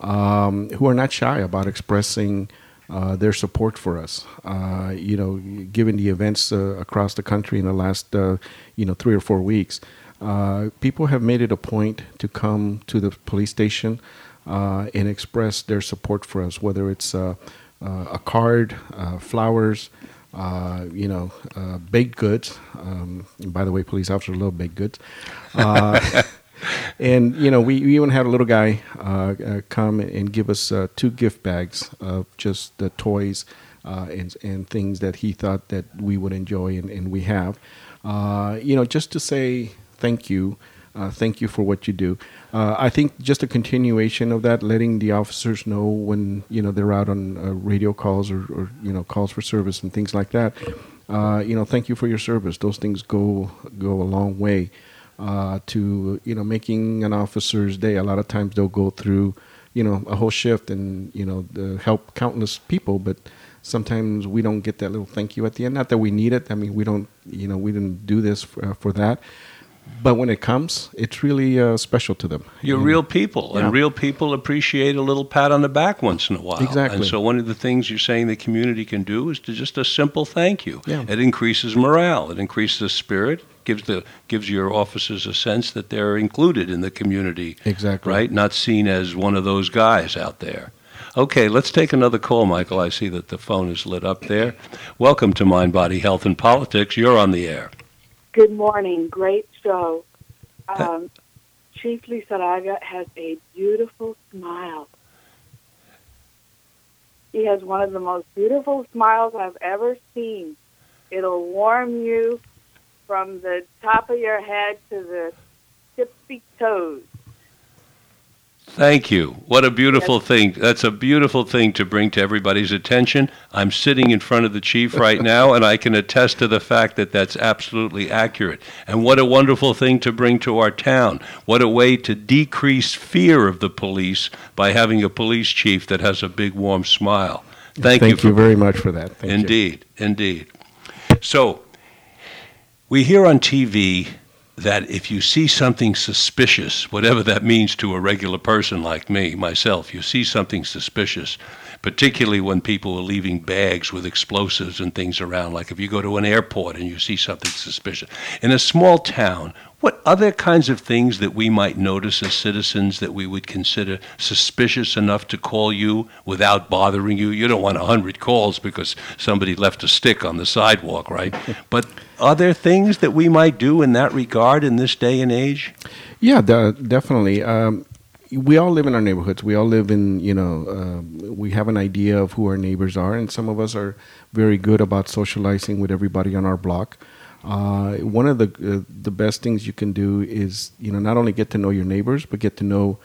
um, who are not shy about expressing uh, their support for us. Uh, you know, given the events uh, across the country in the last uh, you know three or four weeks, uh, people have made it a point to come to the police station uh, and express their support for us, whether it's a card, flowers you know, baked goods. Um, by the way, police officers love baked goods. And you know, we, we even had a little guy uh, uh, come and give us uh, two gift bags of just the toys uh, and and things that he thought that we would enjoy, and, and we have. Uh, you know, just to say thank you. Uh, thank you for what you do. I think just a continuation of that, letting the officers know when you know they're out on radio calls or, or you know calls for service and things like that. You know, thank you for your service. Those things go go a long way uh, to you know making an officer's day. A lot of times they'll go through you know a whole shift and you know the help countless people, but sometimes we don't get that little thank you at the end. Not that we need it. I mean, we don't you know we didn't do this for, uh, for that. But when it comes, it's really uh, special to them. You're And- real people, Yeah. and real people appreciate a little pat on the back once in a while. Exactly. And so, one of the things you're saying the community can do is to just a simple thank you. Yeah. It increases morale. It increases spirit. Gives the gives your officers a sense that they're included in the community, Exactly. right? Not seen as one of those guys out there. Okay, let's take another call, Michael. I see that the phone is lit up there. Welcome to Mind, Body, Health, and Politics. You're on the air. Good morning. Great show. Um, Chief Lizarraga has a beautiful smile. He has one of the most beautiful smiles I've ever seen. It'll warm you from the top of your head to the tippy toes. Thank you. What a beautiful thing. That's a beautiful thing to bring to everybody's attention. I'm sitting in front of the chief right now, and I can attest to the fact that that's absolutely accurate. And what a wonderful thing to bring to our town. What a way to decrease fear of the police by having a police chief that has a big, warm smile. Thank, Thank you for you very much for that. Thank you. indeed, indeed. So, we hear on TV that if you see something suspicious, whatever that means to a regular person like me, myself, you see something suspicious, particularly when people are leaving bags with explosives and things around, like if you go to an airport and you see something suspicious. In a small town, what other kinds of things that we might notice as citizens that we would consider suspicious enough to call you without bothering you? You don't want a hundred calls because somebody left a stick on the sidewalk, right? but are there things that we might do in that regard in this day and age? Yeah, de- definitely. Um, we all live in our neighborhoods. We all live in, you know, um, we have an idea of who our neighbors are, and some of us are very good about socializing with everybody on our block. Uh, one of the uh, the best things you can do is, you know, not only get to know your neighbors, but get to know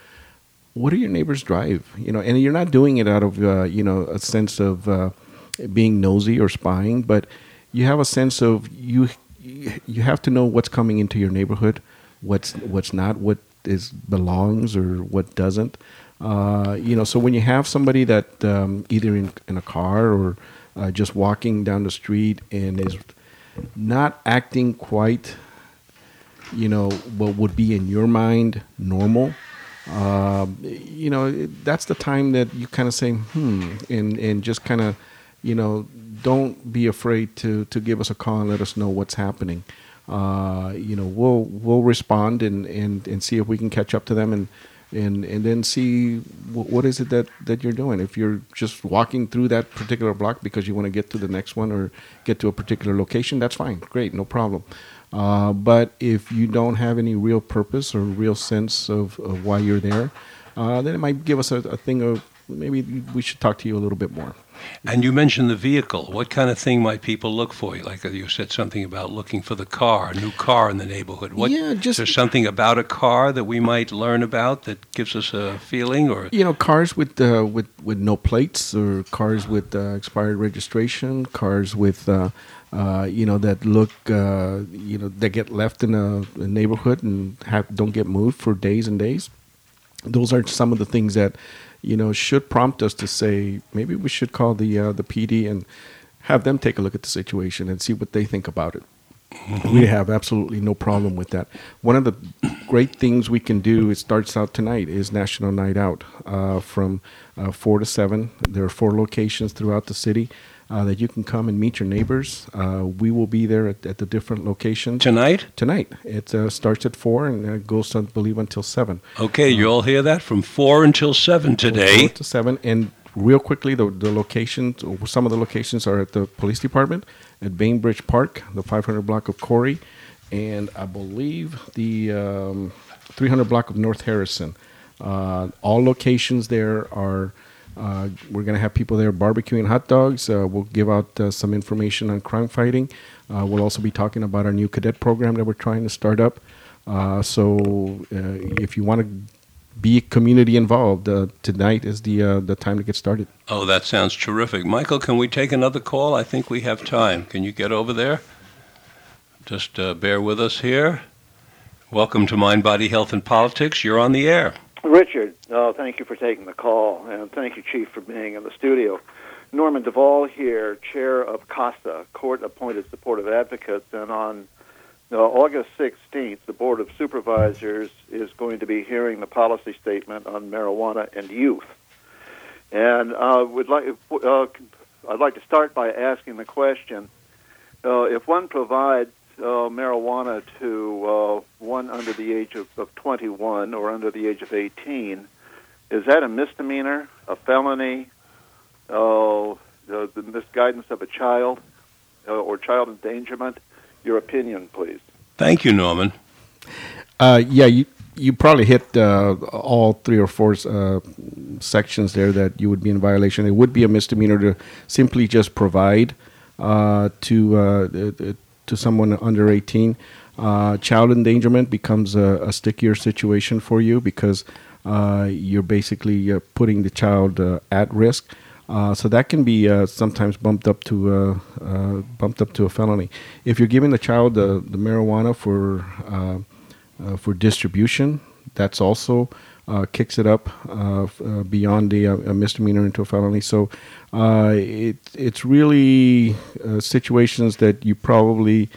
what do your neighbors drive. You know, and you're not doing it out of, uh, you know, a sense of uh, being nosy or spying, but you have a sense of you you have to know what's coming into your neighborhood, what's what's not, what is belongs or what doesn't. Uh, you know, so when you have somebody that um, either in, in a car or uh, just walking down the street and is not acting quite you know, what would be in your mind normal. Uh, you know, that's the time that you kind of say, hmm, and and just kind of, you know, don't be afraid to to give us a call and let us know what's happening. Uh, you know, we'll we'll respond and, and and see if we can catch up to them and and and then see wh- what is it that that you're doing. If you're just walking through that particular block because you want to get to the next one or get to a particular location, that's fine, great, no problem. Uh, but if you don't have any real purpose or real sense of, of why you're there, uh, then it might give us a, a thing of maybe we should talk to you a little bit more. And you mentioned the vehicle. What kind of thing might people look for? Like uh, you said something about looking for the car, a new car in the neighborhood. What, Yeah, just- is there something about a car that we might learn about that gives us a feeling, or you know cars with uh, with with no plates or cars with uh, expired registration cars with uh, uh, you know that look uh, you know that get left in a, a neighborhood and have don't get moved for days and days those are some of the things that you know should prompt us to say maybe we should call the uh, the PD and have them take a look at the situation and see what they think about it we have absolutely no problem with that. One of the great things we can do, it starts out tonight, is National Night Out uh, from uh, 4 to 7. There are four locations throughout the city uh, that you can come and meet your neighbors. Uh, we will be there at, at the different locations. tonight? Tonight. It uh, starts at 4 and uh, goes, I believe, until 7. Okay, you all hear that from four until seven today. Four to seven. And real quickly, the, the locations, some of the locations are at the police department, at Bainbridge Park, the 500 block of Corry, and I believe the um, 300 block of North Harrison. Uh, all locations there are. Uh, we're going to have people there barbecuing hot dogs. Uh, we'll give out uh, some information on crime fighting. Uh, we'll also be talking about our new cadet program that we're trying to start up. Uh, so uh, if you want to be community involved. Tonight is the the time to get started. Oh, that sounds terrific. Michael, can we take another call? I think we have time. Can you get over there? Just bear with us here. Welcome to Mind, Body, Health, and Politics. You're on the air. Richard, uh, thank you for taking the call, and thank you, Chief, for being in the studio. Norman Duvall here, chair of CASA, Court Appointed Supportive Advocates, and on uh, August 16th, the Board of Supervisors is going to be hearing the policy statement on marijuana and youth. And uh, would like, uh, I'd like to start by asking the question uh, if one provides uh, marijuana to uh, one under the age of, of 21 or under the age of 18, is that a misdemeanor, a felony, uh, the, the misguidance of a child, uh, or child endangerment? Your opinion, please. Thank you, Norman. Uh, yeah, you you probably hit uh, all three or four uh, sections there that you would be in violation. It would be a misdemeanor to simply just provide uh, to uh, uh, to someone under 18. Uh, child endangerment becomes a, a stickier situation for you because uh, you're basically uh, putting the child uh, at risk. Uh, so that can be uh, sometimes bumped up to bumped up to a felony. If you're giving the child the, marijuana for for distribution, that's also uh, kicks it up uh, uh, beyond the uh, a misdemeanor into a felony. So uh, it it's really uh, situations that you probably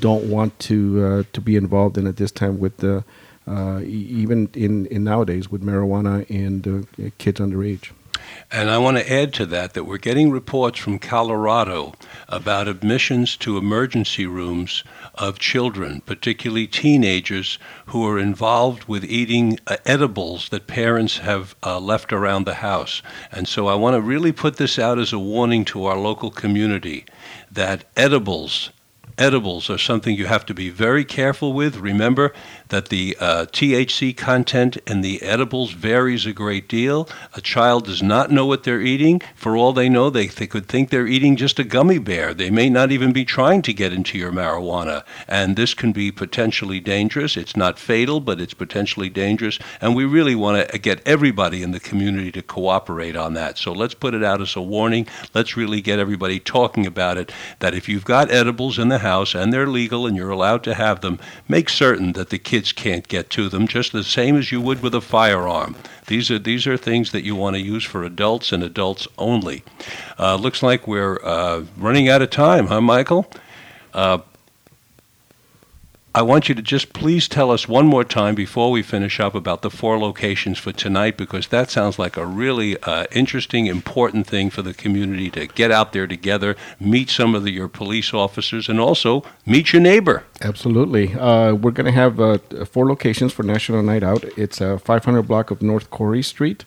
don't want to to be involved in at this time with the even in, in nowadays with marijuana and kids underage. And I want to add to that that we're getting reports from Colorado about admissions to emergency rooms of children, particularly teenagers, who are involved with eating uh, edibles that parents have uh, left around the house. And so I want to really put this out as a warning to our local community that edibles edibles are something you have to be very careful with. Remember that the uh, THC content in the edibles varies a great deal. A child does not know what they're eating. For all they know, they, they could think they're eating just a gummy bear. They may not even be trying to get into your marijuana. And this can be potentially dangerous. It's not fatal, but it's potentially dangerous. And we really want to get everybody in the community to cooperate on that. So let's put it out as a warning. Let's really get everybody talking about it that if you've got edibles in the house and they're legal and you're allowed to have them, make certain that the kids can't get to them, just the same as you would with a firearm. These are these are things that you want to use for adults and adults only. Uh, looks like we're uh, running out of time, huh, Michael? Uh, I want you to just please tell us one more time before we finish up about the four locations for tonight, because that sounds like a really uh, interesting, important thing for the community to get out there together, meet some of the, your police officers, and also meet your neighbor. Absolutely. Uh, we're going to have uh, four locations for National Night Out. It's a 500 block of North Corry Street,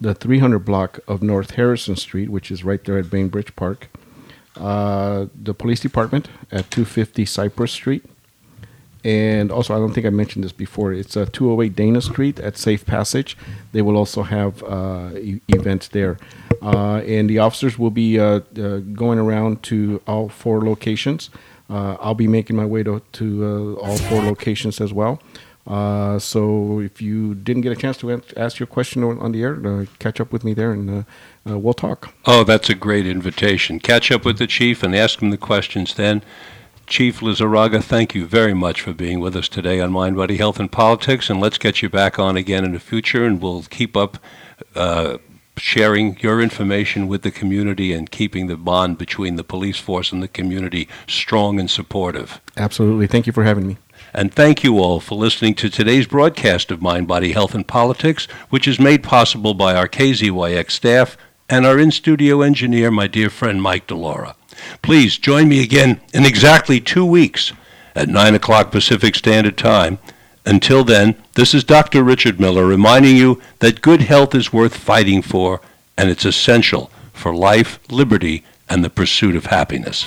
the 300 block of North Harrison Street, which is right there at Bainbridge Park, uh, the police department at 250 Cypress Street, and also I don't think I mentioned this before. It's uh, 208 Dana Street at Safe Passage. They will also have uh, e- events there, uh, and the officers will be uh, uh, going around to all four locations. I'll be making my way to, to all four locations as well. So if you didn't get a chance to ask your question on, on the air, catch up with me there, and we'll talk. Oh, that's a great invitation. Catch up with the chief and ask him the questions then. Chief Lizarraga, thank you very much for being with us today on Mind, Body, Health, and Politics. And let's get you back on again in the future, and we'll keep up uh, sharing your information with the community and keeping the bond between the police force and the community strong and supportive. Absolutely. Thank you for having me. And thank you all for listening to today's broadcast of Mind, Body, Health, and Politics, which is made possible by our KZYX staff and our in studio engineer, my dear friend Mike Delora. Please join me again in exactly two weeks at 9 o'clock Pacific Standard Time. Until then, this is Dr. Richard Miller reminding you that good health is worth fighting for, and it's essential for life, liberty, and the pursuit of happiness.